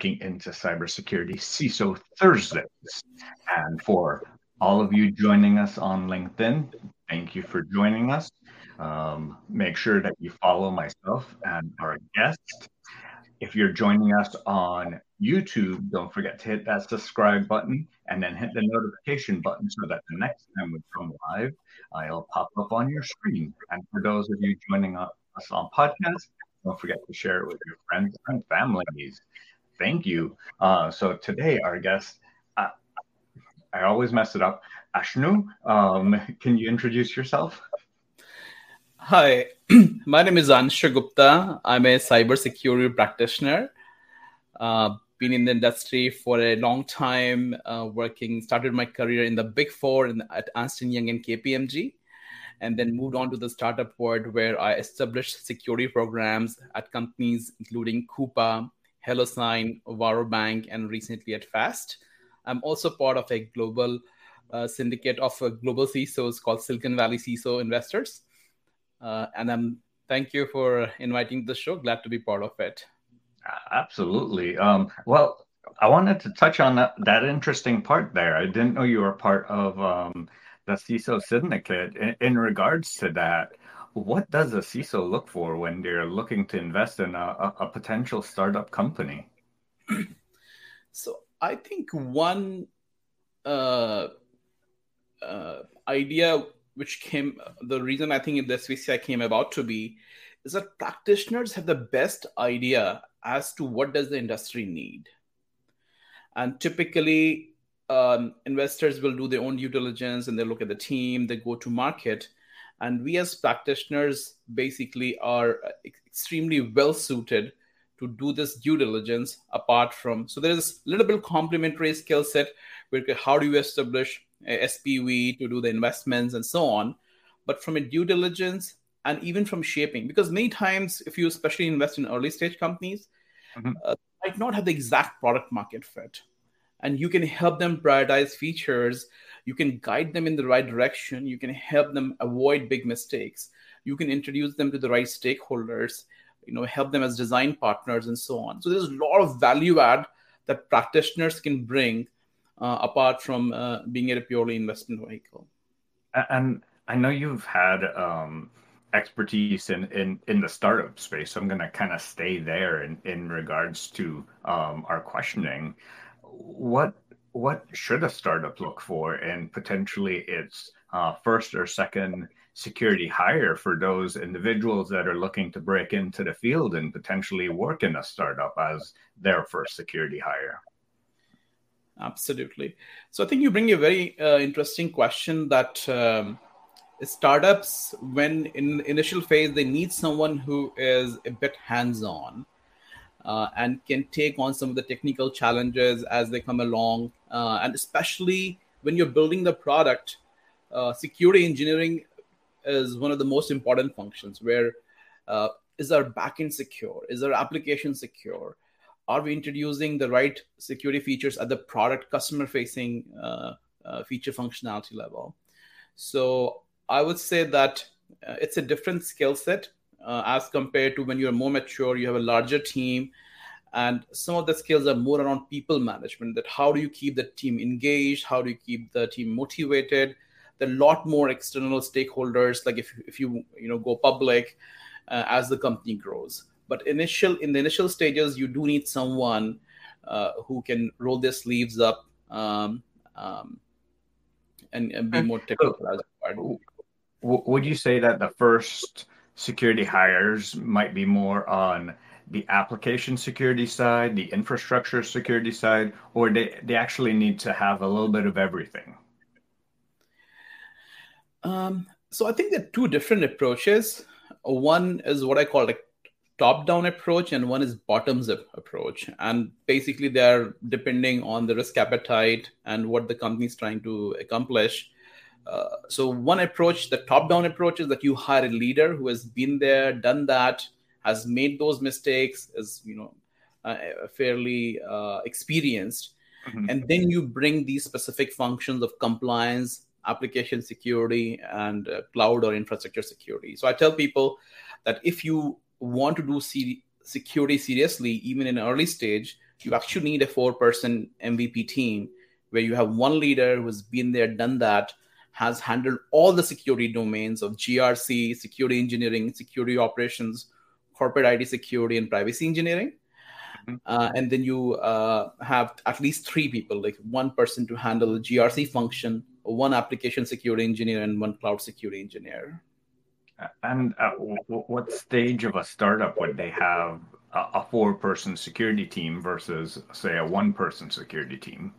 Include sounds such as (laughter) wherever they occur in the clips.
Breaking into Cybersecurity CISO Thursdays. And for all of you joining us on LinkedIn, thank you for joining us. Um, make sure that you follow myself and our guest. If you're joining us on YouTube, don't forget to hit that subscribe button and then hit the notification button so that the next time we come live, I'll pop up on your screen. And for those of you joining us on podcast, don't forget to share it with your friends and families. Thank you. Uh, so today, our guest, uh, I always mess it up. Ashnu, um, can you introduce yourself? Hi, (clears throat) my name is Anshu Gupta. I'm a cybersecurity practitioner. Uh, been in the industry for a long time, uh, working, started my career in the big four in, at Ernst Young and KPMG and then moved on to the startup world where I established security programs at companies including Coupa, HelloSign, Varo Bank, and recently at Fast. I'm also part of a global uh, syndicate of uh, global CISOs called Silicon Valley CISO Investors. Uh, and I'm thank you for inviting the show. Glad to be part of it. Absolutely. Um, well, I wanted to touch on that, that interesting part there. I didn't know you were part of um, the CISO syndicate. In, in, regards to that, what does a CISO look for when they're looking to invest in a, a, potential startup company? So I think one uh, uh, idea which came, the reason I think the SVCI came about to be, is that practitioners have the best idea as to what does the industry need. And typically, um, investors will do their own due diligence and they look at the team, they go to market. And we as practitioners basically are extremely well suited to do this due diligence apart from. So there's a little bit complementary skill set where how do you establish SPV to do the investments and so on. But from a due diligence and even from shaping, because many times if you especially invest in early stage companies, mm-hmm. uh, might not have the exact product market fit and you can help them prioritize features. You can guide them in the right direction. You can help them avoid big mistakes. You can introduce them to the right stakeholders you know help them as design partners and so on. So there's a lot of value add that practitioners can bring uh, apart from uh, being a purely investment vehicle. And i know you've had um, expertise in, in in the startup space so i'm going to kind of stay there in in regards to um, our questioning what what should a startup look for? And potentially its uh, first or second security hire for those individuals that are looking to break into the field and potentially work in a startup as their first security hire. Absolutely. So i think you bring a very uh, interesting question that um, startups when in initial phase they need someone who is a bit hands on uh, and can take on some of the technical challenges as they come along. Uh, and especially when you're building the product, uh, security engineering is one of the most important functions where uh, is our backend secure? Is our application secure? Are we introducing the right security features at the product customer facing uh, uh, feature functionality level? So I would say that it's a different skill set uh, as compared to when you're more mature, you have a larger team, and some of the skills are more around people management. That how do you keep the team engaged? How do you keep the team motivated? There are a lot more external stakeholders. Like if if you you know go public uh, as the company grows, but initial in the initial stages, you do need someone uh, who can roll their sleeves up um, um, and, and, be more technical as required. Would you say that the first security hires might be more on the application security side, the infrastructure security side, or they, they actually need to have a little bit of everything? Um, so I think there are two different approaches. One is what I call a top-down approach, and one is bottoms-up approach. And basically, they're depending on the risk appetite and what the company is trying to accomplish. Uh, so one approach, the top-down approach, is that you hire a leader who has been there, done that, has made those mistakes, is you know uh, fairly uh, experienced, mm-hmm. and then you bring these specific functions of compliance, application security, and uh, cloud or infrastructure security. So I tell people that if you want to do C- security seriously, even in an early stage, you actually need a four person MVP team where you have one leader who's been there, done that, has handled all the security domains of GRC, security engineering, security operations, corporate IT security, and privacy engineering. Mm-hmm. Uh, and then you uh, have at least three people, like one person to handle the GRC function, one application security engineer, and one cloud security engineer. And at what stage of a startup would they have a four-person security team versus, say, a one-person security team?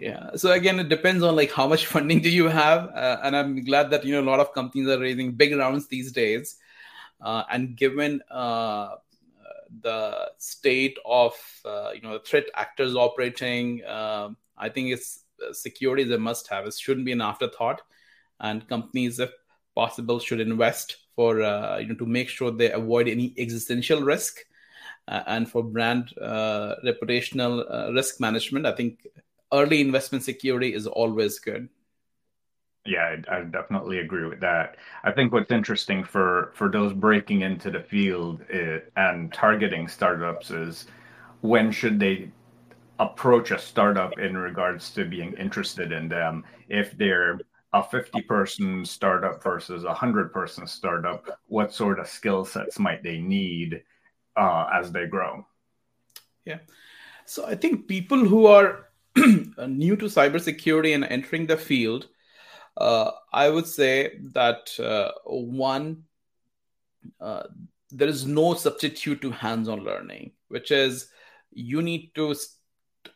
Yeah. So again, it depends on like how much (laughs) funding do you have, uh, and I'm glad that you know a lot of companies are raising big rounds these days. Uh, and given uh, the state of uh, you know threat actors operating, um, I think it's uh, security is a must-have. It shouldn't be an afterthought, and companies, if possible, should invest for uh, you know to make sure they avoid any existential risk. and for brand reputational risk management, I think early investment security is always good. Yeah, I, I, definitely agree with that. I think what's interesting for for those breaking into the field eh, and targeting startups is when should they approach a startup in regards to being interested in them if they're a 50 person startup versus a 100 person startup what sort of skill sets might they need uh, as they grow yeah so i think people who are (clears throat) new to cybersecurity and entering the field, uh, I would say that uh, one, uh, there is no substitute to hands on learning, which is you need to st-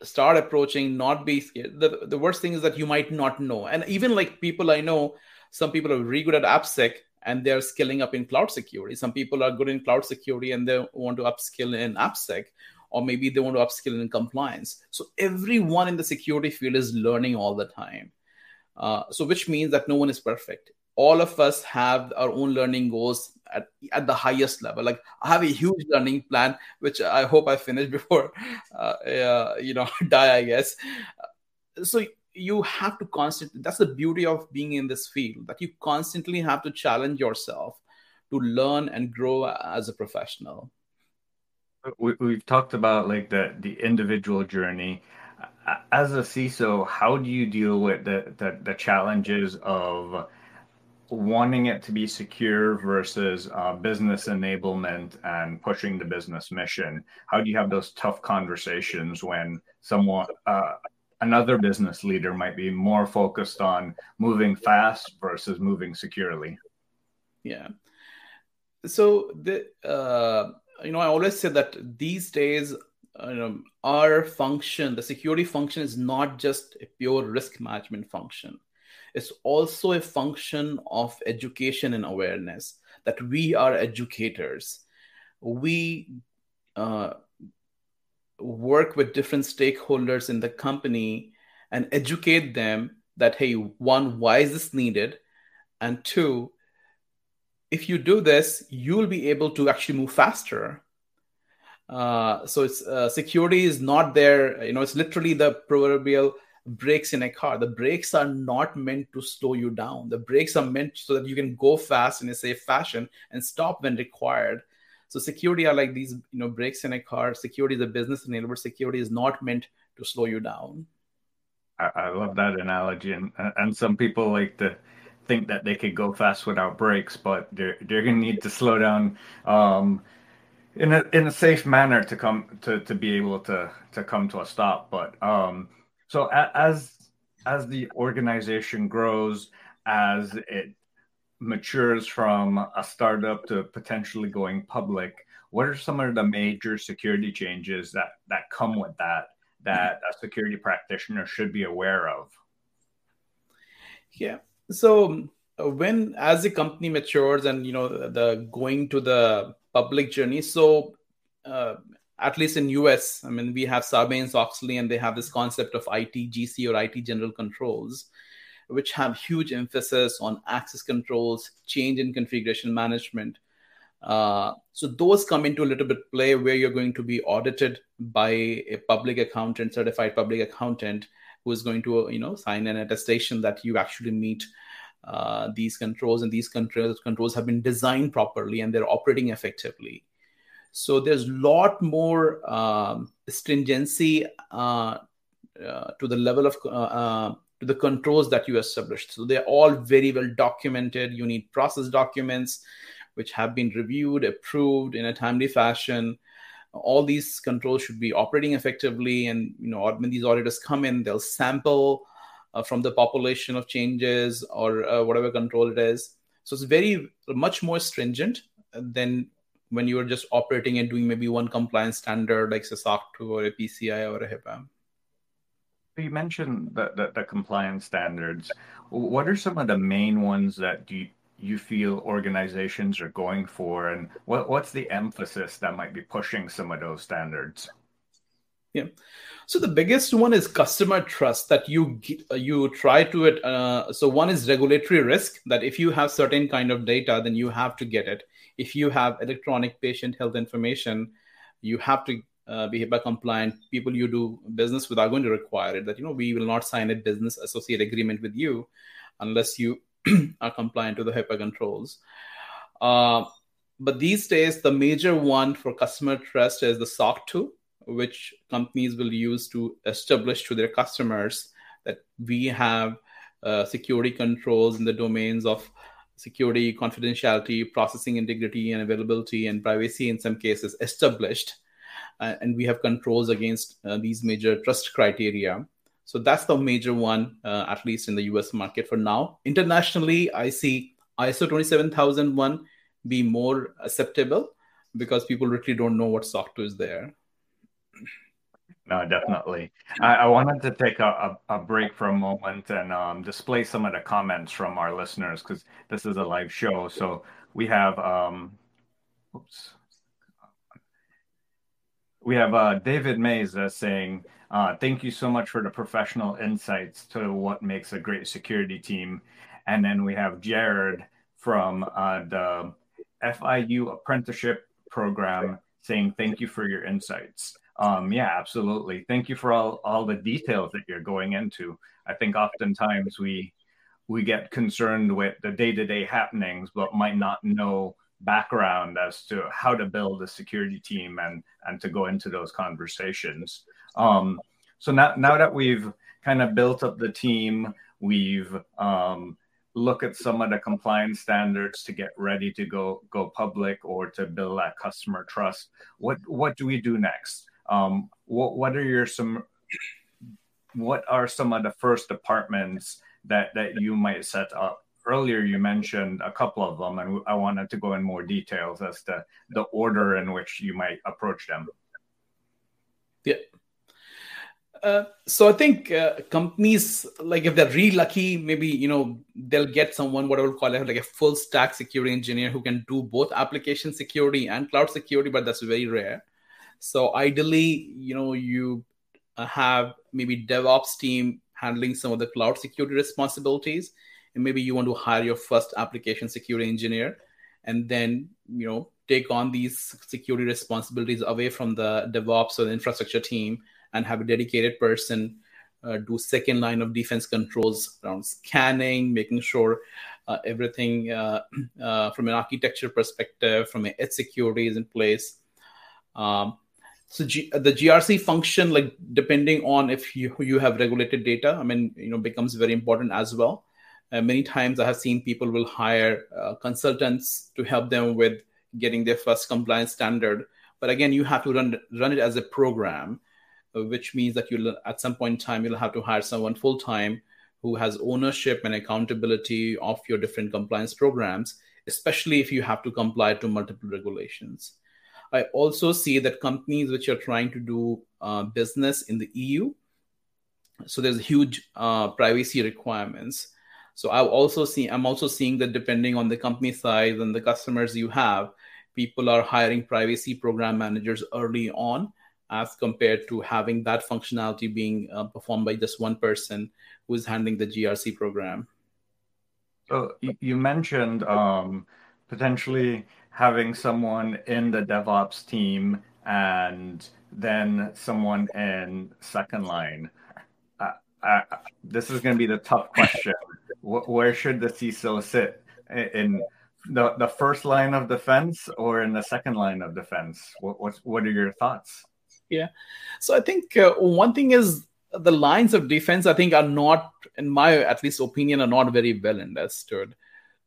start approaching, not be scared. The, the worst thing is that you might not know. And even like people I know, some people are really good at AppSec and they're skilling up in cloud security. Some people are good in cloud security and they want to upskill in AppSec or maybe they want to upskill in compliance. So everyone in the security field is learning all the time. Uh, so which means that no one is perfect. All of us have our own learning goals at, at the highest level. Like I have a huge learning plan, which I hope I finish (laughs) before, uh, uh, you know, (laughs) die. I guess. So you have to constantly. That's the beauty of being in this field. That you constantly have to challenge yourself to learn and grow as a professional we, have talked about like the the individual journey as a CISO, how do you deal with the, the, the challenges of wanting it to be secure versus uh, business enablement and pushing the business mission? How do you have those tough conversations when someone, uh, another business leader, might be more focused on moving fast versus moving securely? Yeah. So the uh, you know, I always say that these days, uh, you know, our function, the security function, is not just a pure risk management function. It's also a function of education and awareness. That we are educators. We uh, work with different stakeholders in the company and educate them that hey, one, why is this needed, and two, if you do this, you'll be able to actually move faster. Uh, so it's uh, security is not there. You know, it's literally the proverbial brakes in a car. The brakes are not meant to slow you down. The brakes are meant so that you can go fast in a safe fashion and stop when required. So security are like these, you know, brakes in a car. Security is a business enabler. Security is not meant to slow you down. I, I love that analogy, and and some people like to think that they could go fast without brakes, but they're they're gonna need to slow down um, in a in a safe manner to come to to be able to to come to a stop. But um, so as as the organization grows, as it matures from a startup to potentially going public, what are some of the major security changes that that come with that that a security practitioner should be aware of? Yeah, so uh, when as the company matures and you know the going to the public journey so uh, at least in us i mean we have sarbanes-oxley and they have this concept of itgc or it general controls which have huge emphasis on access controls change in configuration management. Uh, so those come into a little bit play where you're going to be audited by a public accountant certified public accountant who is going to you know sign an attestation that you actually meet uh, these controls and these controls controls have been designed properly and they're operating effectively So there's a lot more um, stringency uh, uh, to the level of uh, uh, to the controls that you established. So they're all very well documented. You need process documents which have been reviewed, approved in a timely fashion. All these controls should be operating effectively, and you know when these auditors come in, they'll sample uh, from the population of changes or uh, whatever control it is. So it's very much more stringent than when you are just operating and doing maybe one compliance standard like SOC 2 or a PCI or a HIPAA. You mentioned the, the, the, compliance standards. What are some of the main ones that you, you feel organizations are going for, and what, what's the emphasis that might be pushing some of those standards? Yeah. So the biggest one is customer trust that you you try to it. Uh, so one is regulatory risk that if you have certain kind of data, then you have to get it. If you have electronic patient health information, you have to uh, be HIPAA compliant. People you do business with are going to require it. That you know we will not sign a business associate agreement with you unless you (clears throat) are compliant to the HIPAA controls. Uh, but these days, the major one for customer trust is the SOC 2 which companies will use to establish to their customers that we have uh, security controls in the domains of security, confidentiality, processing integrity, and availability, and privacy in some cases established. Uh, and we have controls against uh, these major trust criteria. So that's the major one, uh, at least in the US market for now. Internationally, I see ISO 27001 be more acceptable because people really don't know what SOC 2 is there. No, definitely. I, I, wanted to take a, a, a, break for a moment and um, display some of the comments from our listeners because this is a live show. So we have, um, oops, we have uh, David Mays uh, saying, uh, "Thank you so much for the professional insights to what makes a great security team." And then we have Jared from uh, the FIU apprenticeship program saying, "Thank you for your insights." Um, yeah, absolutely. Thank you for all all the details that you're going into. I think oftentimes we we get concerned with the day-to-day happenings, but might not know background as to how to build a security team and and to go into those conversations. Um, so now now that we've kind of built up the team, we've um, at some of the compliance standards to get ready to go go public or to build that customer trust. What what do we do next? Um, what what are your some what are some of the first departments that that you might set up? Earlier, you mentioned a couple of them, and I wanted to go in more details as to the order in which you might approach them. Yeah. Uh, so I think uh, companies like if they're really lucky, maybe you know they'll get someone what I would call it like a full stack security engineer who can do both application security and cloud security, but that's very rare. So ideally, you know, you uh, have maybe DevOps team handling some of the cloud security responsibilities, and maybe you want to hire your first application security engineer, and then you know take on these security responsibilities away from the DevOps or the infrastructure team and have a dedicated person uh, do second line of defense controls around scanning, making sure uh, everything uh, (clears throat) uh from an architecture perspective, from an edge security is in place. Um, so G, the grc function like depending on if you you have regulated data i mean you know becomes very important as well. Uh, many times i have seen people will hire uh, consultants to help them with getting their first compliance standard. But again you have to run run it as a program. uh, which means that you'll at some point in time you'll have to hire someone full time who has ownership and accountability of your different compliance programs especially if you have to comply to multiple regulations I also see that companies which are trying to do uh, business in the EU, so there's huge uh, privacy requirements. So I also I'm also seeing that depending on the company size and the customers you have, people are hiring privacy program managers early on as compared to having that functionality being uh, performed by just one person who is handling the GRC program. So you mentioned um, potentially having someone in the DevOps team and then someone in second line. Uh, uh, this is going to be the tough question. (laughs) where should the CISO sit in the the first line of defense or in the second line of defense? What what's, what are your thoughts? Yeah, so I think uh, one thing is the lines of defense. I think are not, in my at least opinion, are not very well understood.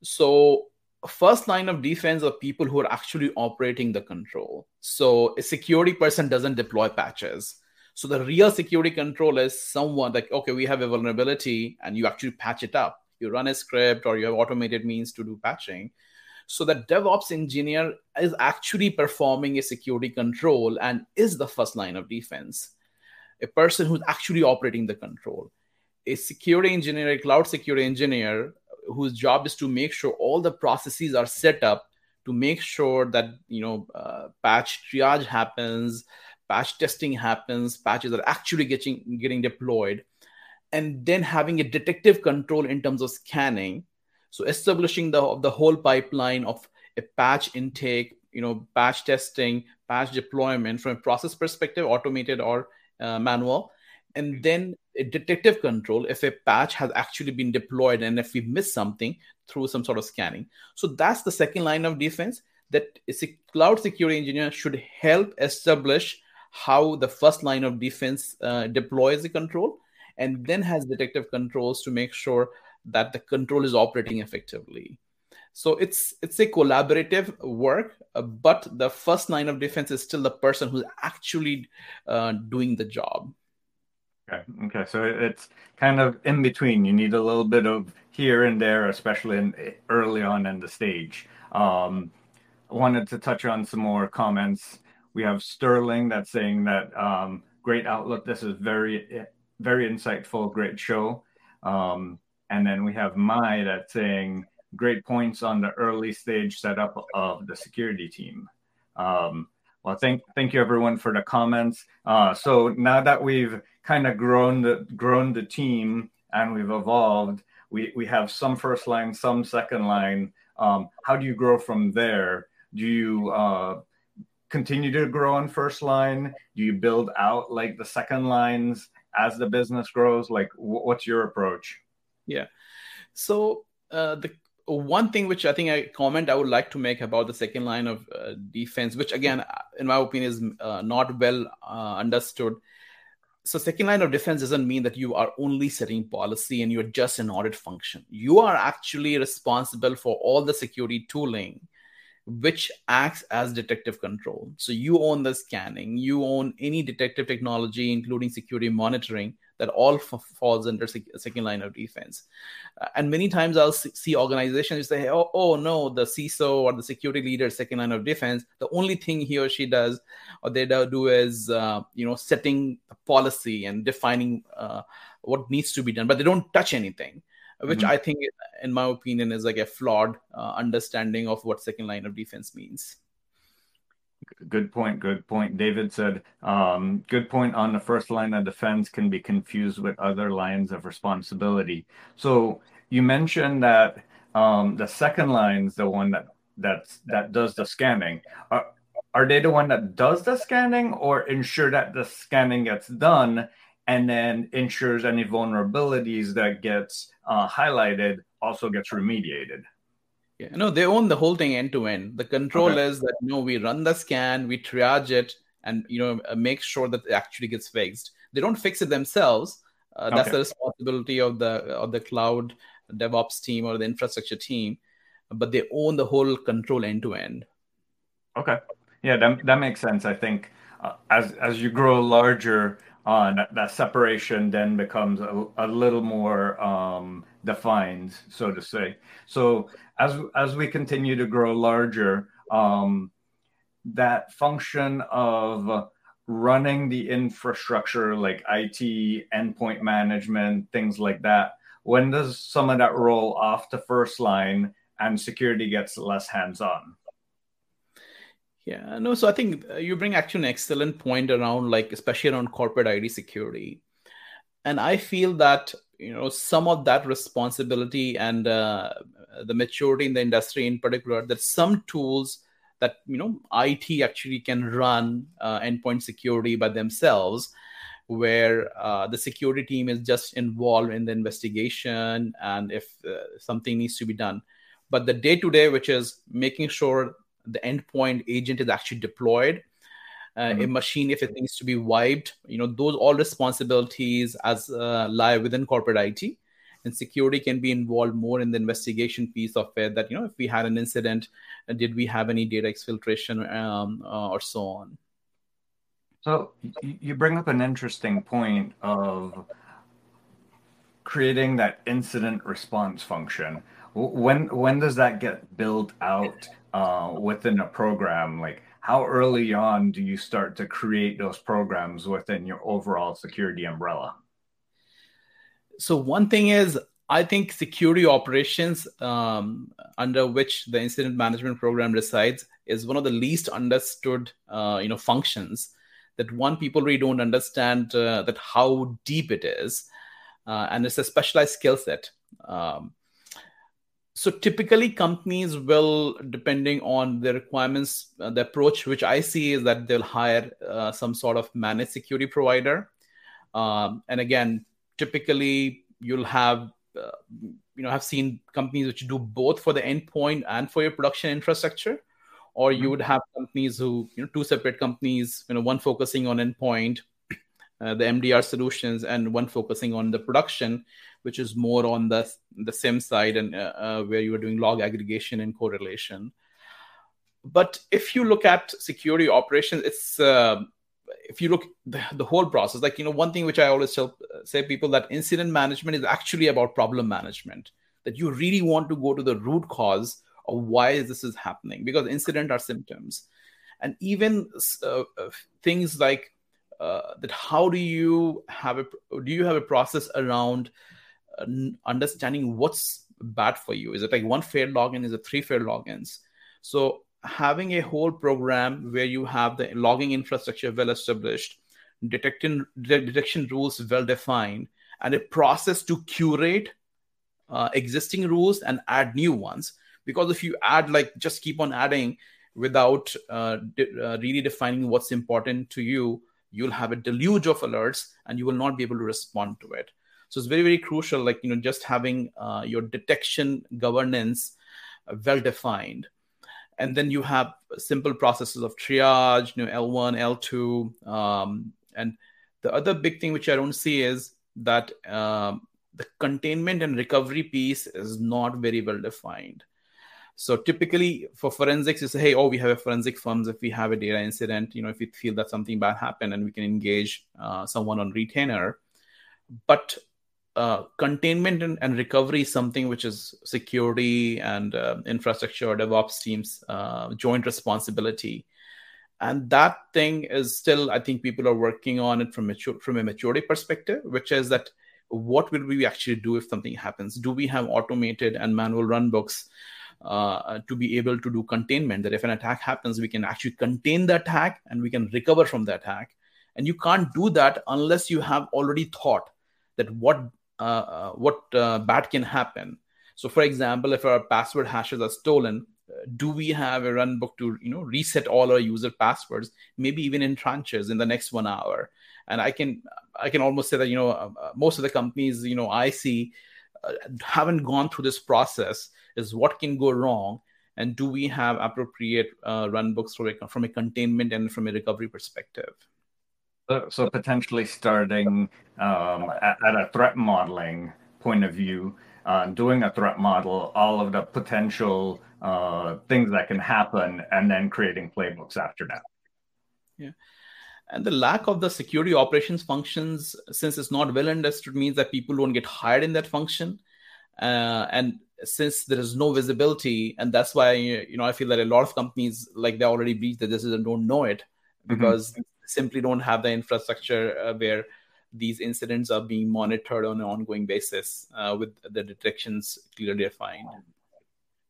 So first line of defense are people who are actually operating the control. So a security person doesn't deploy patches. So the real security control is someone like, okay, we have a vulnerability and you actually patch it up. You run a script or you have automated means to do patching. So that DevOps engineer is actually performing a security control and is the first line of defense. A person who's actually operating the control. A security engineer, a cloud security engineer whose job is to make sure all the processes are set up to make sure that you know uh, patch triage happens patch testing happens patches are actually getting getting deployed and then having a detective control in terms of scanning so establishing the the whole pipeline of a patch intake you know patch testing patch deployment from a process perspective automated or uh, manual and then a detective control if a patch has actually been deployed and if we miss something through some sort of scanning. So that's the second line of defense that a cloud security engineer should help establish how the first line of defense uh, deploys the control and then has detective controls to make sure that the control is operating effectively so it's it's a collaborative work uh, but the first line of defense is still the person who's actually uh, doing the job Okay. Okay. So it's kind of in between. You need a little bit of here and there, especially in early on in the stage. Um, I wanted to touch on some more comments. We have Sterling that's saying that um, great outlook. This is very, very insightful. Great show. Um, and then we have Mai that's saying great points on the early stage setup of the security team. Um, well, thank thank you everyone for the comments. Uh, so now that we've kind of grown the grown the team and we've evolved. We we have some first line, some second line. Um, how do you grow from there? Do you uh, continue to grow on first line? Do you build out like the second lines as the business grows? Like, what's your approach? Yeah. So uh, the one thing which I think I comment I would like to make about the second line of uh, defense, which again, in my opinion, is uh, not well uh, understood, so second line of defense doesn't mean that you are only setting policy and you're just an audit function. You are actually responsible for all the security tooling which acts as detective control. So you own the scanning you own any detective technology including security monitoring that all f- falls under sec- second line of defense. Uh, and many times I'll see organizations say, oh, oh, no, the CISO or the security leader, second line of defense, the only thing he or she does or they do is, uh, you know, setting a policy and defining uh, what needs to be done, but they don't touch anything. Which mm-hmm. I think, in my opinion, is like a flawed uh, understanding of what second line of defense means. Good point. Good point. David said, um, good point on the first line of defense can be confused with other lines of responsibility. So you mentioned that um, the second line is the one that that's that does the scanning. Are, are they the one that does the scanning or ensure that the scanning gets done and then ensures any vulnerabilities that gets uh, highlighted also gets remediated? Yeah, no, they own the whole thing end to end. The control okay. is that you know we run the scan, we triage it, and you know uh, make sure that it actually gets fixed. They don't fix it themselves. Uh, that's okay. the responsibility of the of the cloud DevOps team or the infrastructure team, but they own the whole control end to end. Okay, yeah, that that makes sense. I think uh, as as you grow larger, that, that separation then becomes a, a little more um, defined, so to say. So as as we continue to grow larger, um, that function of running the infrastructure like IT, endpoint management, things like that, when does some of that roll off to first line and security gets less hands on? Yeah, no, so I think uh, you bring actually an excellent point around like especially around corporate IT security. And I feel that you know some of that responsibility and uh, the maturity in the industry in particular that some tools that you know IT actually can run uh, endpoint security by themselves where uh, the security team is just involved in the investigation and if uh, something needs to be done but the day to day, which is making sure the endpoint agent is actually deployed, uh, mm-hmm. a machine if it needs to be wiped, you know, those all responsibilities as uh, lie within corporate IT. And security can be involved more in the investigation piece of it. That you know, if we had an incident, uh, did we have any data exfiltration um, uh, or so on? So you bring up an interesting point of creating that incident response function when when does that get built out uh, within a program like how early on do you start to create those programs within your overall security umbrella? So one thing is i think security operations um, under which the incident management program resides is one of the least understood uh, you know functions that one people really don't understand uh, that how deep it is uh, and it's a specialized skill set. Um, so typically companies will depending on the requirements uh, the approach which i see is that they'll hire uh, some sort of managed security provider um, and again typically you'll have uh, you know have seen companies which do both for the endpoint and for your production infrastructure or you mm-hmm. would have companies who you know two separate companies you know one focusing on endpoint uh, the mdr solutions and one focusing on the production which is more on the the SIEM side and uh, uh, where you are doing log aggregation and correlation. But if you look at security operations, it's uh, if you look the, the whole process, like you know, one thing which I always tell say people that incident management is actually about problem management. That you really want to go to the root cause of why this is happening because incident are symptoms, and even uh, uh things like uh, that how do you have a do you have a process around understanding what's bad for you. Is it like one failed login? Is it three failed logins? So having a whole program where you have the logging infrastructure well established, detection detection rules well defined, and a process to curate uh, existing rules and add new ones. Because if you add like just keep on adding without uh, de- uh, really defining what's important to you, you'll have a deluge of alerts and you will not be able to respond to it. So it's very very crucial like you know just having uh, your detection governance uh, well defined. And then you have simple processes of triage you know l1 l2 um, and the other big thing which i don't see is that um, the containment and recovery piece is not very well defined so typically for forensics, you say, hey, oh, we have a forensic firms. If we have a data incident, you know, if we feel that something bad happened and we can engage uh, someone on retainer. But uh, containment and, and, recovery is something which is security and uh, infrastructure DevOps teams uh, joint responsibility, and that thing is still I think people are working on it from mature, from a maturity perspective, which is that what will we actually do if something happens? Do we have automated and manual runbooks uh, to be able to do containment? That if an attack happens, we can actually contain the attack and we can recover from the attack. And you can't do that unless you have already thought that what uh, uh, what uh, bad can happen. So, for example, if our password hashes are stolen, do we have a run book to you know reset all our user passwords maybe even in tranches in the next one hour and i can i can almost say that you know uh, most of the companies you know i see uh, haven't gone through this process is what can go wrong and do we have appropriate uh, run books from a, from a containment and from a recovery perspective so, so potentially starting um, at, at, a threat modeling point of view, uh, doing a threat model, all of the potential uh, things that can happen, and then creating playbooks after that. Yeah. And the lack of the security operations functions, since it's not well understood, means that people don't get hired in that function. Uh, and since there is no visibility, and that's why you know I feel that a lot of companies like they already breached the decision don't know it mm-hmm. because mm-hmm simply don't have the infrastructure uh, where these incidents are being monitored on an ongoing basis uh, with the detections clearly defined.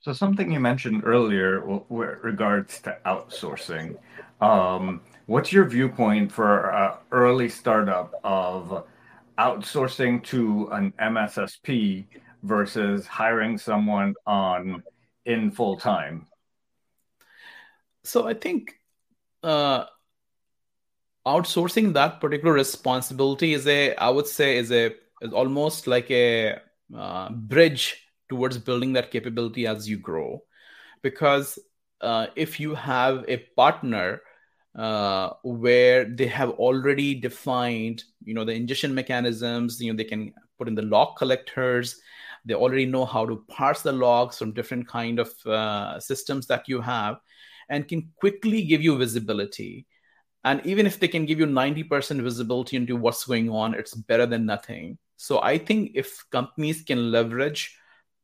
So something you mentioned earlier with regards to outsourcing. Um, what's your viewpoint for early startup of outsourcing to an MSSP versus hiring someone on in full time? So I think uh, outsourcing that particular responsibility is a i would say is a is almost like a uh, bridge towards building that capability as you grow because uh, if you have a partner uh, where they have already defined you know the ingestion mechanisms you know they can put in the log collectors they already know how to parse the logs from different kind of uh, systems that you have and can quickly give you visibility. And even if they can give you 90% visibility into what's going on it's better than nothing. So i think if companies can leverage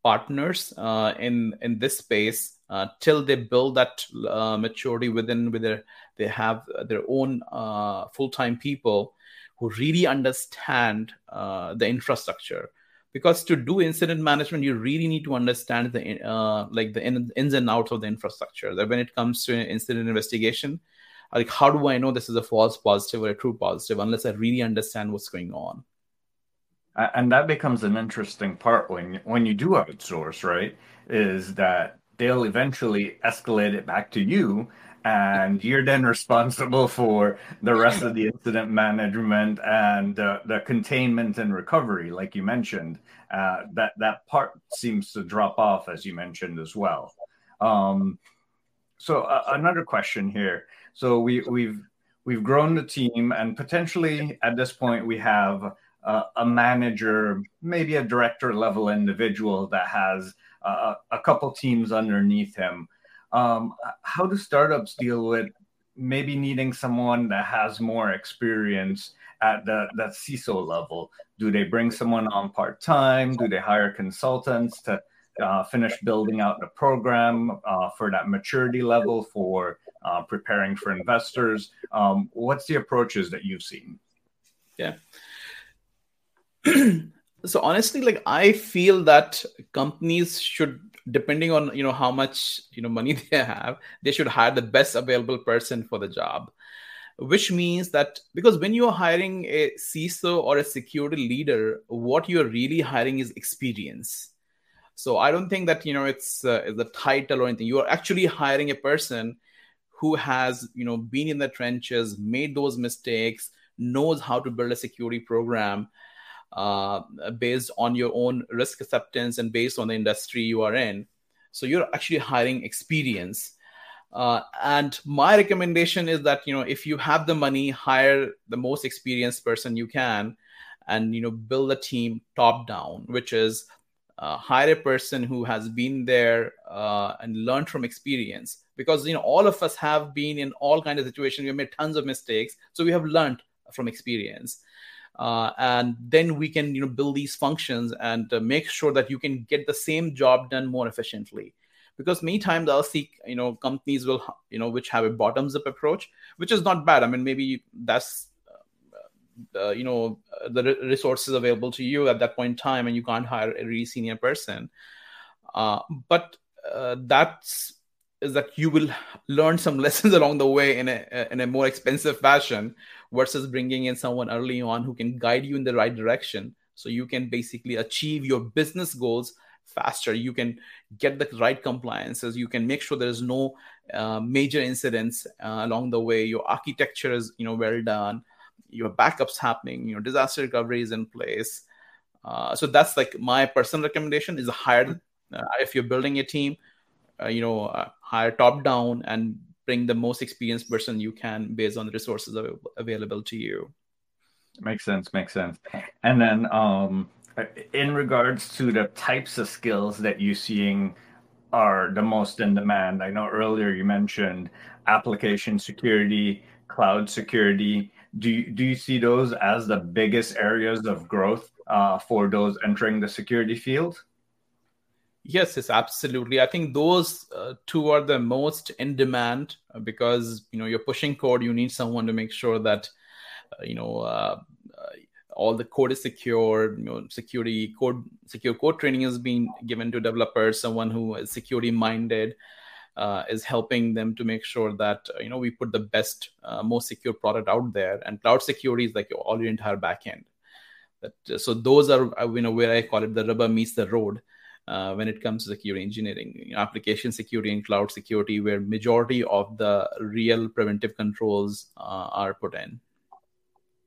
partners uh, in in this space uh, till they build that uh, maturity within with their they have their own uh, full-time people who really understand uh, the infrastructure because to do incident management you really need to understand the uh, like the ins and outs of the infrastructure. That when it comes to incident investigation like how do i know this is a false positive or a true positive unless i really understand what's going on? And that becomes an interesting part when when you do outsource right is that they'll eventually escalate it back to you and you're then responsible for the rest of the incident management and uh, the containment and recovery like you mentioned. Uh, that that part seems to drop off as you mentioned as well. Um, so uh, another question here. So we, we've we've grown the team and potentially at this point we have a manager maybe a director level individual that has a couple teams underneath him um, how do startups deal with maybe needing someone that has more experience at the that CISO level? Do they bring someone on part time? Do they hire consultants to uh, finish building out the program uh, for that maturity level for uh, preparing for investors? Um, what's the approaches that you've seen? Yeah. (clears throat) so honestly, like I feel that companies should depending on you know how much you know money (laughs) they have they should hire the best available person for the job which means that because when you're hiring a CISO or a security leader, what you're really hiring is experience. So I don't think that you know it's uh, the title or anything. You are actually hiring a person who has you know been in the trenches, made those mistakes, knows how to build a security program, uh, based on your own risk acceptance and based on the industry you are in. So you're actually hiring experience. Uh, and my recommendation is that you know if you have the money, hire the most experienced person you can, and you know build a team top down, which is uh, hire a person who has been there uh, and learned from experience. Because you know all of us have been in all kinds of situations. We made tons of mistakes, so we have learned from experience uh, and then we can you know build these functions and uh, make sure that you can get the same job done more efficiently. Because many times i'll see you know companies will you know which have a bottoms up approach which is not bad. I mean maybe that's uh, you know the resources available to you at that point in time and you can't hire a really senior person. Uh, but uh, that's is that you will learn some (laughs) lessons along the way in a in a more expensive fashion versus bringing in someone early on who can guide you in the right direction. So you can basically achieve your business goals faster. You can get the right compliances. You can make sure there's no uh, major incidents uh, along the way. Your architecture is you know well done. Your backups happening. Your disaster recovery is in place. Uh, so that's like my personal recommendation is hire uh, if you're building a team uh, you know uh, hire top down and bring the most experienced person you can based on the resources available to you. Makes sense makes sense. And then um in regards to the types of skills that you're seeing are the most in demand i know earlier you mentioned application security cloud security. Do you, do you see those as the biggest areas of growth uh, for those entering the security field Yes, yes, absolutely. I think those uh, two are the most in demand uh, because you know you're pushing code. You need someone to make sure that uh, you know uh, uh, all the code is secure. You know, security code, secure code training is being given to developers. Someone who is security minded uh, is helping them to make sure that you know we put the best, most secure product out there. And cloud security is like all your entire backend. That so those are you know where I call it the rubber meets the road uh, when it comes to security engineering, application security and cloud security, where majority of the real preventive controls uh, are put in.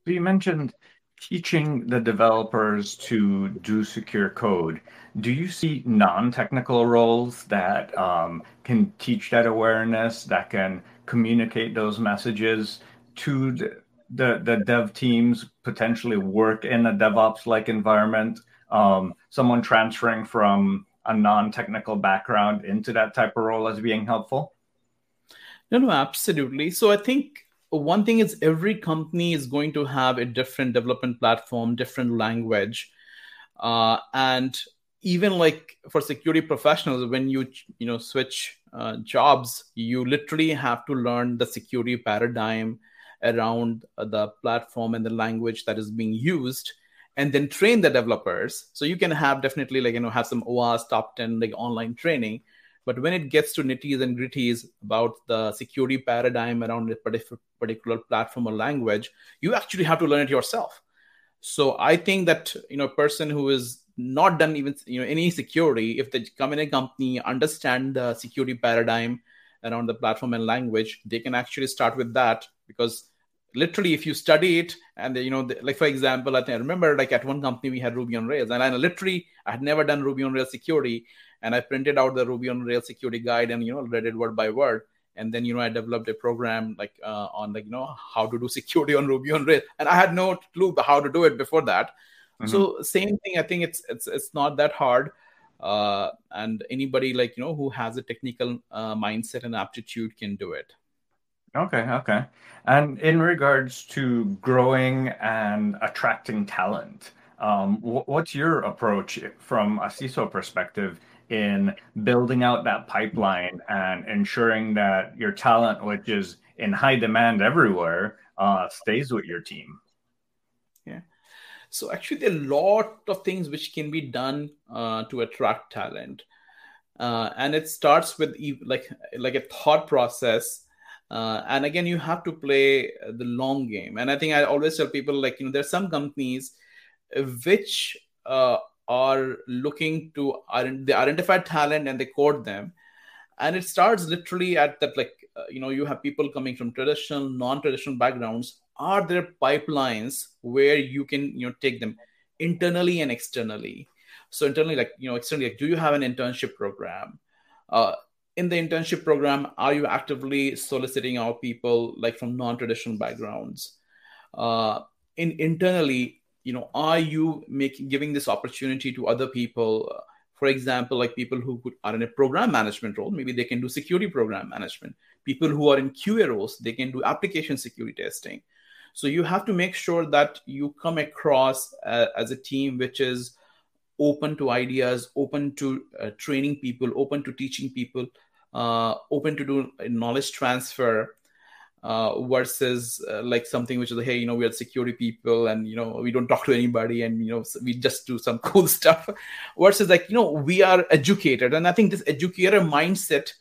So you mentioned teaching the developers to do secure code, do you see non-technical roles that um, can teach that awareness, that can communicate those messages to the, the, the dev teams, potentially work in a DevOps-like environment? Um, someone transferring from a non-technical background into that type of role as being helpful? No, no, absolutely. So I think one thing is every company is going to have a different development platform, different language, uh, and even like for security professionals, when you you know switch uh, jobs, you literally have to learn the security paradigm around the platform and the language that is being used and then train the developers so you can have definitely like you know have some OWASP top 10 like online training but when it gets to nitties and gritties about the security paradigm around a particular platform or language, you actually have to learn it yourself. So I think that you know a person who is not done even you know any security, if they come in a company, understand the security paradigm around the platform and language, they can actually start with that because literally if you study it and you know the, like for example i think i remember like at one company we had ruby on rails and i literally i had never done ruby on rails security and I printed out the Ruby on Rails security guide and you know read it word by word. And then you know I developed a program like uh, on like you know how to do security on Ruby on Rails, and I had no clue how to do it before that. Mm-hmm. So same thing. I think it's it's it's not that hard. Uh, and anybody like you know who has a technical uh, mindset and aptitude can do it. Okay, okay. And in regards to growing and attracting talent, um, what's your approach from a CISO perspective in building out that pipeline and ensuring that your talent, which is in high demand everywhere, uh, stays with your team? Yeah. So actually, there are a lot of things which can be done uh, to attract talent, uh, and it starts with like like a thought process. Uh, and again, you have to play the long game. And I think I always tell people like you know there's some companies which uh, are looking to they identify talent and they code them. And it starts literally at that like uh, you know you have people coming from traditional non-traditional backgrounds. Are there pipelines where you can you know take them internally and externally? So internally like you know externally like, do you have an internship program? Uh, in the internship program are you actively soliciting out people like from non-traditional backgrounds? Uh, in internally you know are you making giving this opportunity to other people? For example like people who could, are in a program management role maybe they can do security program management. People who are in qa roles they can do application security testing. So you have to make sure that you come across uh, as a team which is open to ideas open to uh, training people open to teaching people uh, open to do knowledge transfer uh, versus uh, like something which is hey, you know, we are security people and, you know, we don't talk to anybody and, you know, we just do some (laughs) cool stuff versus like, you know, we are educated. And I think this educator mindset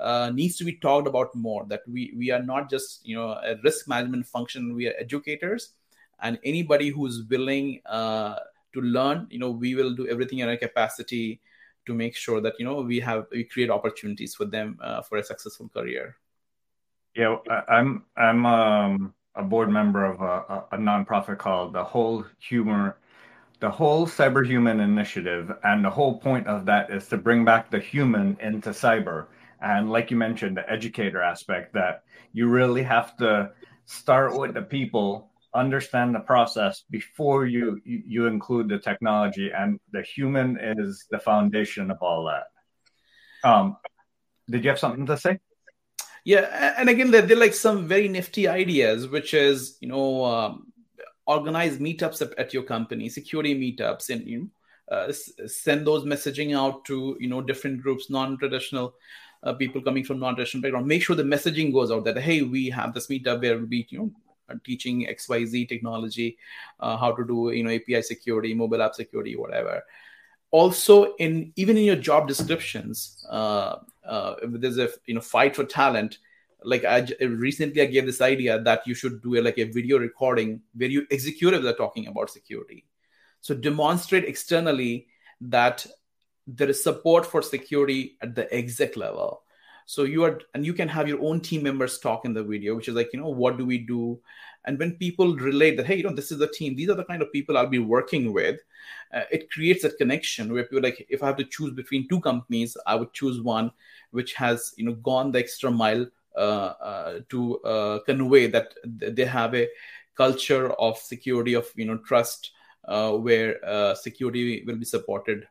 uh, needs to be talked about more that we, we are not just, you know, a risk management function, we are educators and anybody who's willing uh, to learn, you know, we will do everything in our capacity to make sure that, you know, we have, we create opportunities for them uh, for a successful career. Yeah, I'm I'm um, a board member of a, a nonprofit called the Whole Humor, the Whole Cyberhuman Initiative, and the whole point of that is to bring back the human into cyber. And like you mentioned, the educator aspect that you really have to start with the people, understand the process before you you, include the technology, and the human is the foundation of all that. Um, did you have something to say? Yeah, and again, there, there are like some very nifty ideas, which is you know um, organize meetups at, at, your company, security meetups, and you know, uh, send those messaging out to you know different groups, non-traditional uh, people coming from non-traditional background. Make sure the messaging goes out that hey, we have this meetup where be you know teaching XYZ technology, uh, how to do you know API security, mobile app security, whatever also in even in your job descriptions uh, uh, there's a you know fight for talent like I recently I gave this idea that you should do a, like a video recording where you executives are talking about security. So demonstrate externally that there is support for security at the exec level. So you are and you can have your own team members talk in the video, which is like you know what do we do? And when people relate that hey you know this is the team these are the kind of people i'll be working with uh, it creates that connection where people like if i have to choose between two companies i would choose one which has you know gone the extra mile uh, uh, to uh, convey that they have a culture of security of you know trust uh, where uh, security will be supported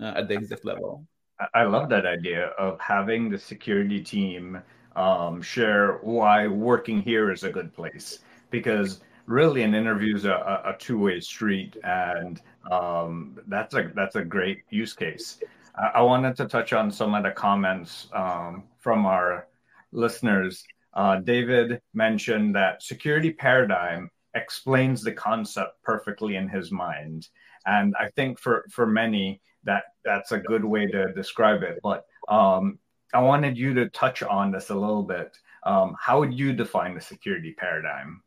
at the exec level I love that idea of having the security team um, share why working here is a good place. Because really an interview is a, a two-way street and um, that's a that's a great use case. I, I, wanted to touch on some of the comments um, from our listeners. Uh, david mentioned that security paradigm explains the concept perfectly in his mind. And i think for for many that that's a good way to describe it but um, i wanted you to touch on this a little bit um, how would you define the security paradigm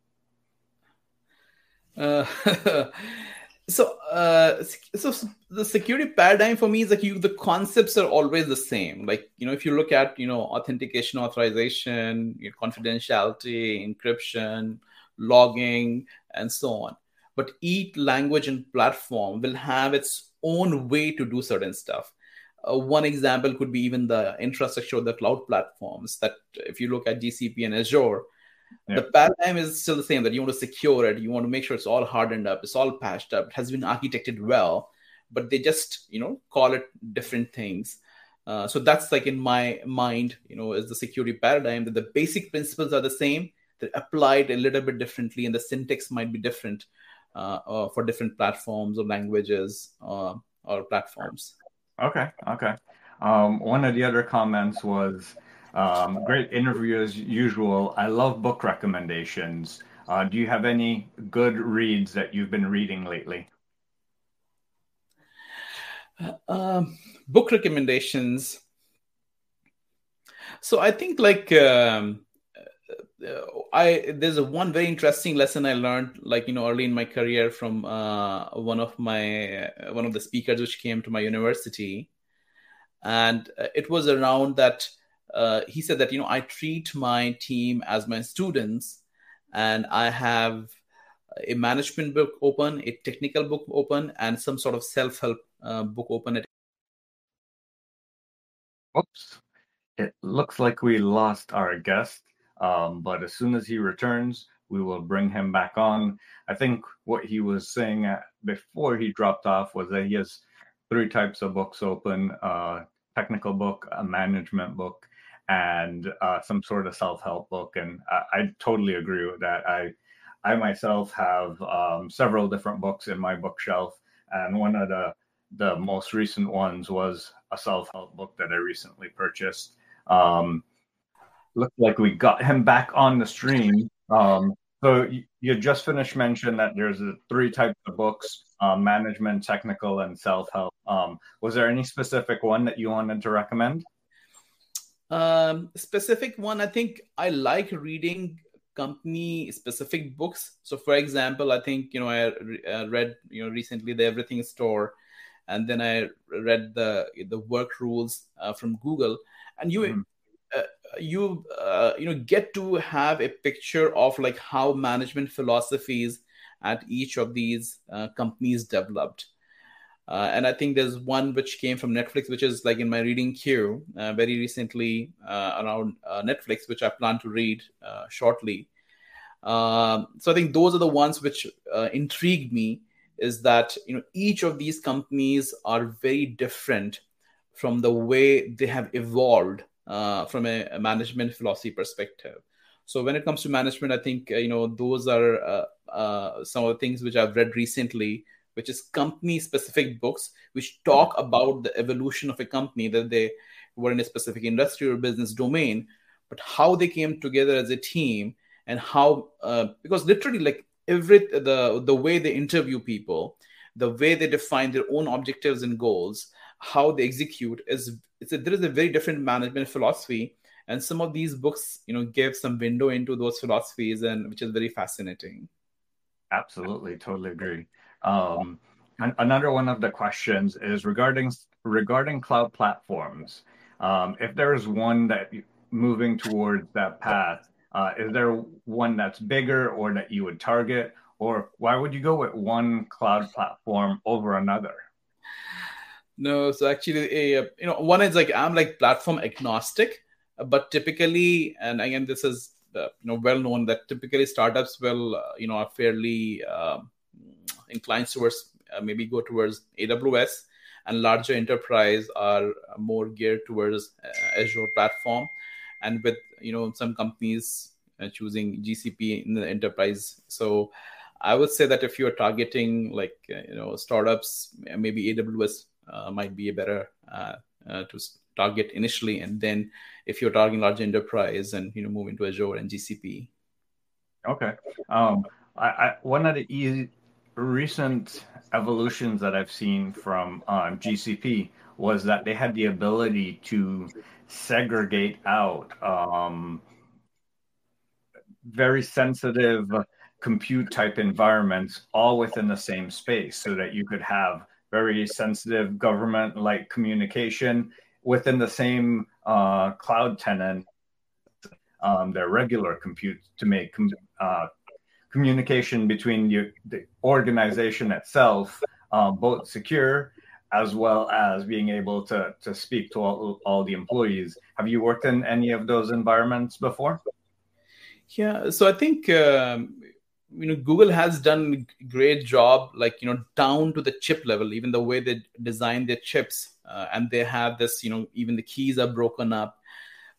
uh, (laughs) so, uh, so the security paradigm for me is like you, the concepts are always the same. Like you know, if you look at you know authentication, authorization, confidentiality, encryption, logging, and so on. But each language and platform will have its own way to do certain stuff. Uh, one example could be even the infrastructure of the cloud platforms. That if you look at GCP and Azure, yeah. the paradigm is still the same that you want to secure it you want to make sure it's all hardened up it's all patched up it has been architected well but they just you know call it different things uh, so that's like in my mind you know is the security paradigm that the basic principles are the same they're applied a little bit differently and the syntax might be different uh, uh, for different platforms or languages uh, or platforms okay okay um, one of the other comments was um, great interview as usual. I love book recommendations. Uh, do you have any good reads that you've been reading lately? Um, book recommendations. So I think like um, uh, I there's a one very interesting lesson I learned like you know early in my career from uh, one of my uh, one of the speakers which came to my university, and uh, it was around that uh, he said that you know I treat my team as my students, and I have a management book open, a technical book open, and some sort of self help uh, book open. At- Oops, it looks like we lost our guest, um, but as soon as he returns, we will bring him back on. I think what he was saying before he dropped off was that he has three types of books open: uh, technical book, a management book, and uh, some sort of self-help book. And I, I, totally agree with that. I i myself have um, several different books in my bookshelf and one of the the most recent ones was a self-help book that i recently purchased. Um, looked like we got him back on the stream um, so you just finished mention that there's three types of books uh, management technical and self-help um, was there any specific one that you wanted to recommend um, specific one, I think I like reading company specific books. So, for example, I think you know I uh, read you know recently the Everything Store, and then I read the the work rules uh, from Google, and you. Mm-hmm. Uh, you uh, you know get to have a picture of like how management philosophies at each of these uh, companies developed uh, and I think there's one which came from Netflix, which is like in my reading queue uh, very recently uh, around Netflix, which I plan to read shortly. Um, so I think those are the ones which intrigued me. Is that you know each of these companies are very different from the way they have evolved Uh, from a, a, management philosophy perspective. So when it comes to management, I think uh, you know those are uh, some of the things which I've read recently which is company specific books which talk mm-hmm. about the evolution of a company that they were in a specific industry or business domain but how they came together as a team and how uh, because literally like every the the way they interview people the way they define their own objectives and goals how they execute is it's a, there is a very different management philosophy and some of these books you know give some window into those philosophies and which is very fascinating absolutely totally agree um, another one of the questions is regarding regarding cloud platforms. Um, if there is one that moving towards that path, Uh, is there one that's bigger or that you would target? Or why would you go with one cloud platform over another? No, so actually, a, you know, one is like I'm like platform agnostic, but typically, and again, this is uh, you know well known that typically startups will uh, you know are fairly uh, inclined towards uh, maybe go towards AWS, and larger enterprise are more geared towards uh, Azure platform, and with you know some companies uh, choosing GCP in the enterprise. So I would say that if you are targeting like you know startups, maybe AWS might be a better uh, uh, to target initially, and then if you're targeting large enterprise and you know move into Azure and GCP. Okay. Um, I, I, one of the recent evolutions that I've seen from um, GCP was that they had the ability to segregate out um, very sensitive compute type environments all within the same space so that you could have very sensitive government like communication within the same uh, cloud tenant, um, their regular compute to make com- uh, communication between you, the organization itself um, both secure as well as being able to, to speak to all, all the employees. Have you worked in any of those environments before? Yeah, so I think um, you know google has done a great job like you know down to the chip level even the way they design their chips uh, and they have this you know even the keys are broken up.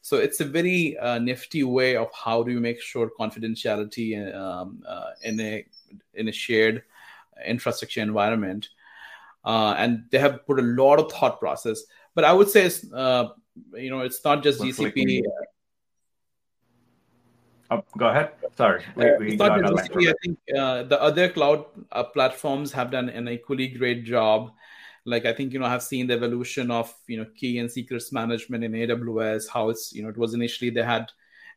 So it's a very uh, nifty way of how do you make sure confidentiality um, uh, in a in a shared infrastructure environment. Uh, and they have put a lot of thought process. But i would say it's uh, you know it's not just gcp Oh, go ahead. Sorry. We, uh, we got I think uh, the other cloud uh, platforms have done an equally great job. Like I think you know, I've seen the evolution of you know key and secrets management in AWS. How it's you know it was initially they had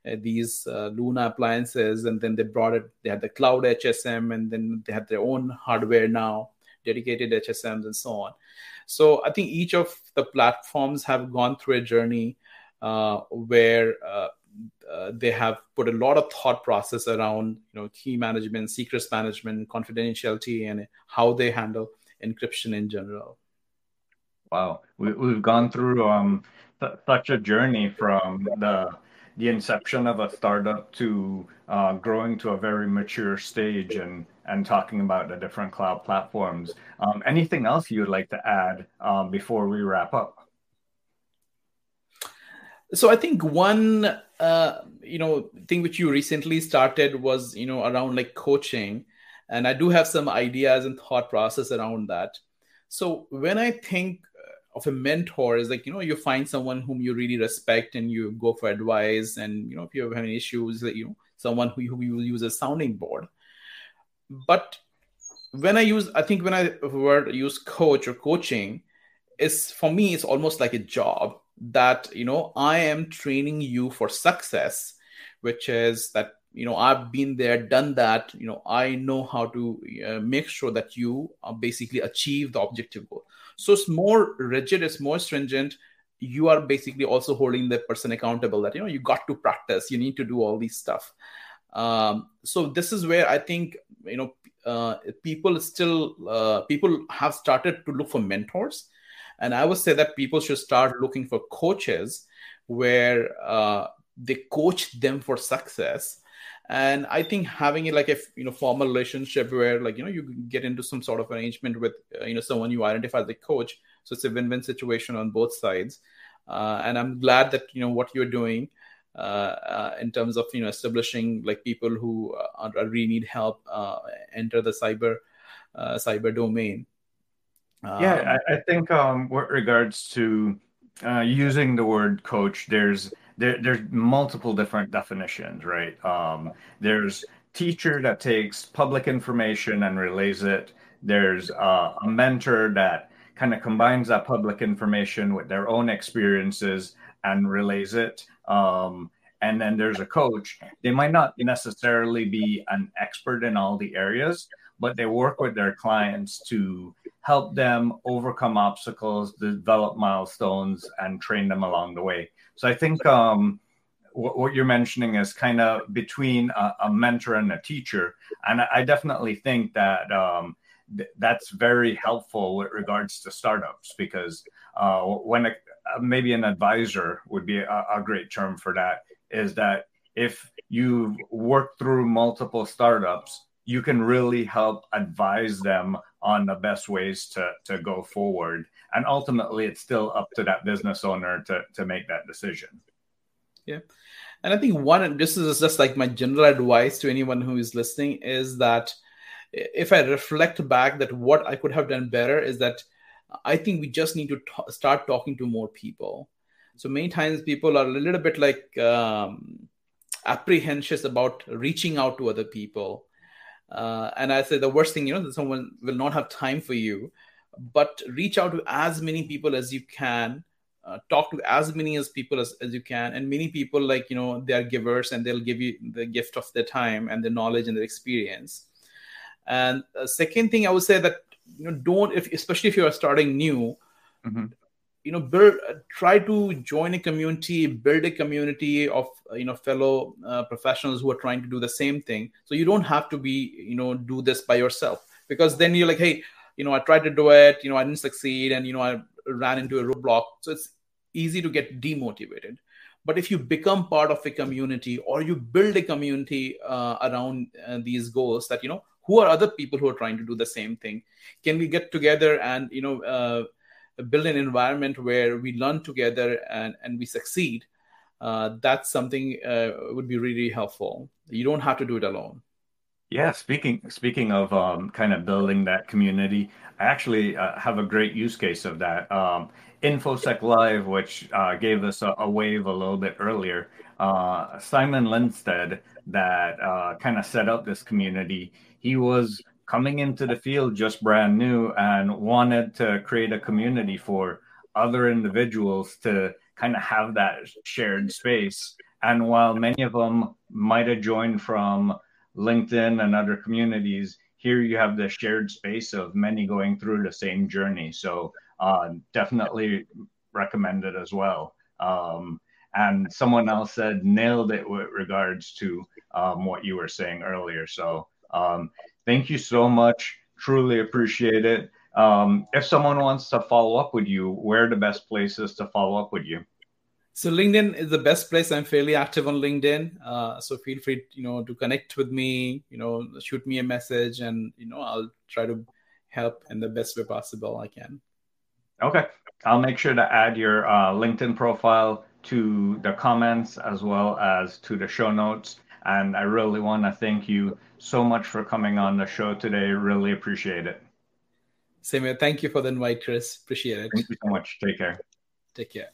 uh, these uh, Luna appliances, and then they brought it. They had the cloud HSM, and then they had their own hardware now, dedicated HSMs, and so on. So I think each of the platforms have gone through a journey uh, where uh, they have put a lot of thought process around you know key management secrets management confidentiality and how they handle encryption in general. Wow. We, we've gone through um, th- such a journey from the the inception of a startup to uh, growing to a very mature stage and and talking about the different cloud platforms. Um, anything else you would like to add um, before we wrap up? So I think one uh, you know thing which you recently started was you know around like coaching, and I do have some ideas and thought process around that. So when I think of a mentor is like you know you find someone whom you really respect and you go for advice and you know if you have any issues you know someone who, who you use a sounding board. But when i use i think when i word use coach or coaching is for me it's almost like a job that you know i am training you for success which is that you know i've been there done that you know i know how to uh, make sure that you uh, basically achieve the objective goal. So it's more rigid it's more stringent. You are basically also holding the person accountable that you know you got to practice you need to do all these stuff. Um, so this is where i think you know uh, people still uh, people have started to look for mentors and I would say that people should start looking for coaches where uh, they coach them for success. And I think having it like a you know formal relationship where like you know you get into some sort of arrangement with uh, you know someone you identify as a coach, so it's a win-win situation on both sides. Uh, and I'm glad that you know what you're doing uh, uh, in terms of you know establishing like people who uh, really need help enter the cyber cyber domain um, yeah, I, I, think um, with regards to uh, using the word coach, there's there, there's multiple different definitions, right? Um, there's teacher that takes public information and relays it. There's uh, a mentor that kind of combines that public information with their own experiences and relays it. Um, and then there's a coach. They might not necessarily be an expert in all the areas, but they work with their clients to help them overcome obstacles, develop milestones, and train them along the way. So I think um, what, what you're mentioning is kind of between a, a, mentor and a teacher, and I, definitely think that um, th- that's very helpful with regards to startups because uh, when a, maybe an advisor would be a, a great term for that is that if you've worked through multiple startups, you can really help advise them on the best ways to, to go forward. And ultimately, it's still up to that business owner to, to make that decision. Yeah. And I think one, this is just like my general advice to anyone who is listening is that if I reflect back that what I could have done better is that I think we just need to t- start talking to more people. So many times people are a little bit like um, apprehensive about reaching out to other people. Uh, and I say the worst thing, you know, that someone will not have time for you, but reach out to as many people as you can. Uh, talk to as many as people as, as you can and many people like you know they are givers and they'll give you the gift of their time and their knowledge and their experience and uh, second thing i would say that you know don't if especially if you are starting new mm-hmm. You know build uh, try to join a community build a community of uh, you know fellow uh, professionals who are trying to do the same thing. So you don't have to be you know do this by yourself. Because then you're like hey you know i tried to do it you know i didn't succeed and you know i ran into a roadblock. So it's easy to get demotivated. But if you become part of a community or you build a community uh, around uh, these goals that you know who are other people who are trying to do the same thing can we get together and you know uh, build an environment where we learn together and, and we succeed uh, that's something uh, would be really helpful. You don't have to do it alone. Yeah speaking speaking of um, kind of building that community i actually uh, have a great use case of that. Um, infosec live which uh, gave us a, a, wave a little bit earlier uh, simon lindstedt that kind of set up this community. He was coming into the field just brand new and wanted to create a community for other individuals to kind of have that shared space. And while many of them might have joined from LinkedIn and other communities, here you have the shared space of many going through the same journey. So uh, definitely recommend it as well. Um, and someone else said nailed it with regards to um, what you were saying earlier. So um, thank you so much. Truly appreciate it. Um, if someone wants to follow up with you, where are the best places to follow up with you? So LinkedIn is the best place. I'm fairly active on LinkedIn, uh, so feel free, you know, to connect with me. You know, shoot me a message, and you know, I'll try to help in the best way possible I can. Okay, I'll make sure to add your uh, LinkedIn profile to the comments as well as to the show notes. And I really want to thank you so much for coming on the show today. Really appreciate it. Same here. Thank you for the invite, Chris. Appreciate it. Thank you so much. Take care. Take care.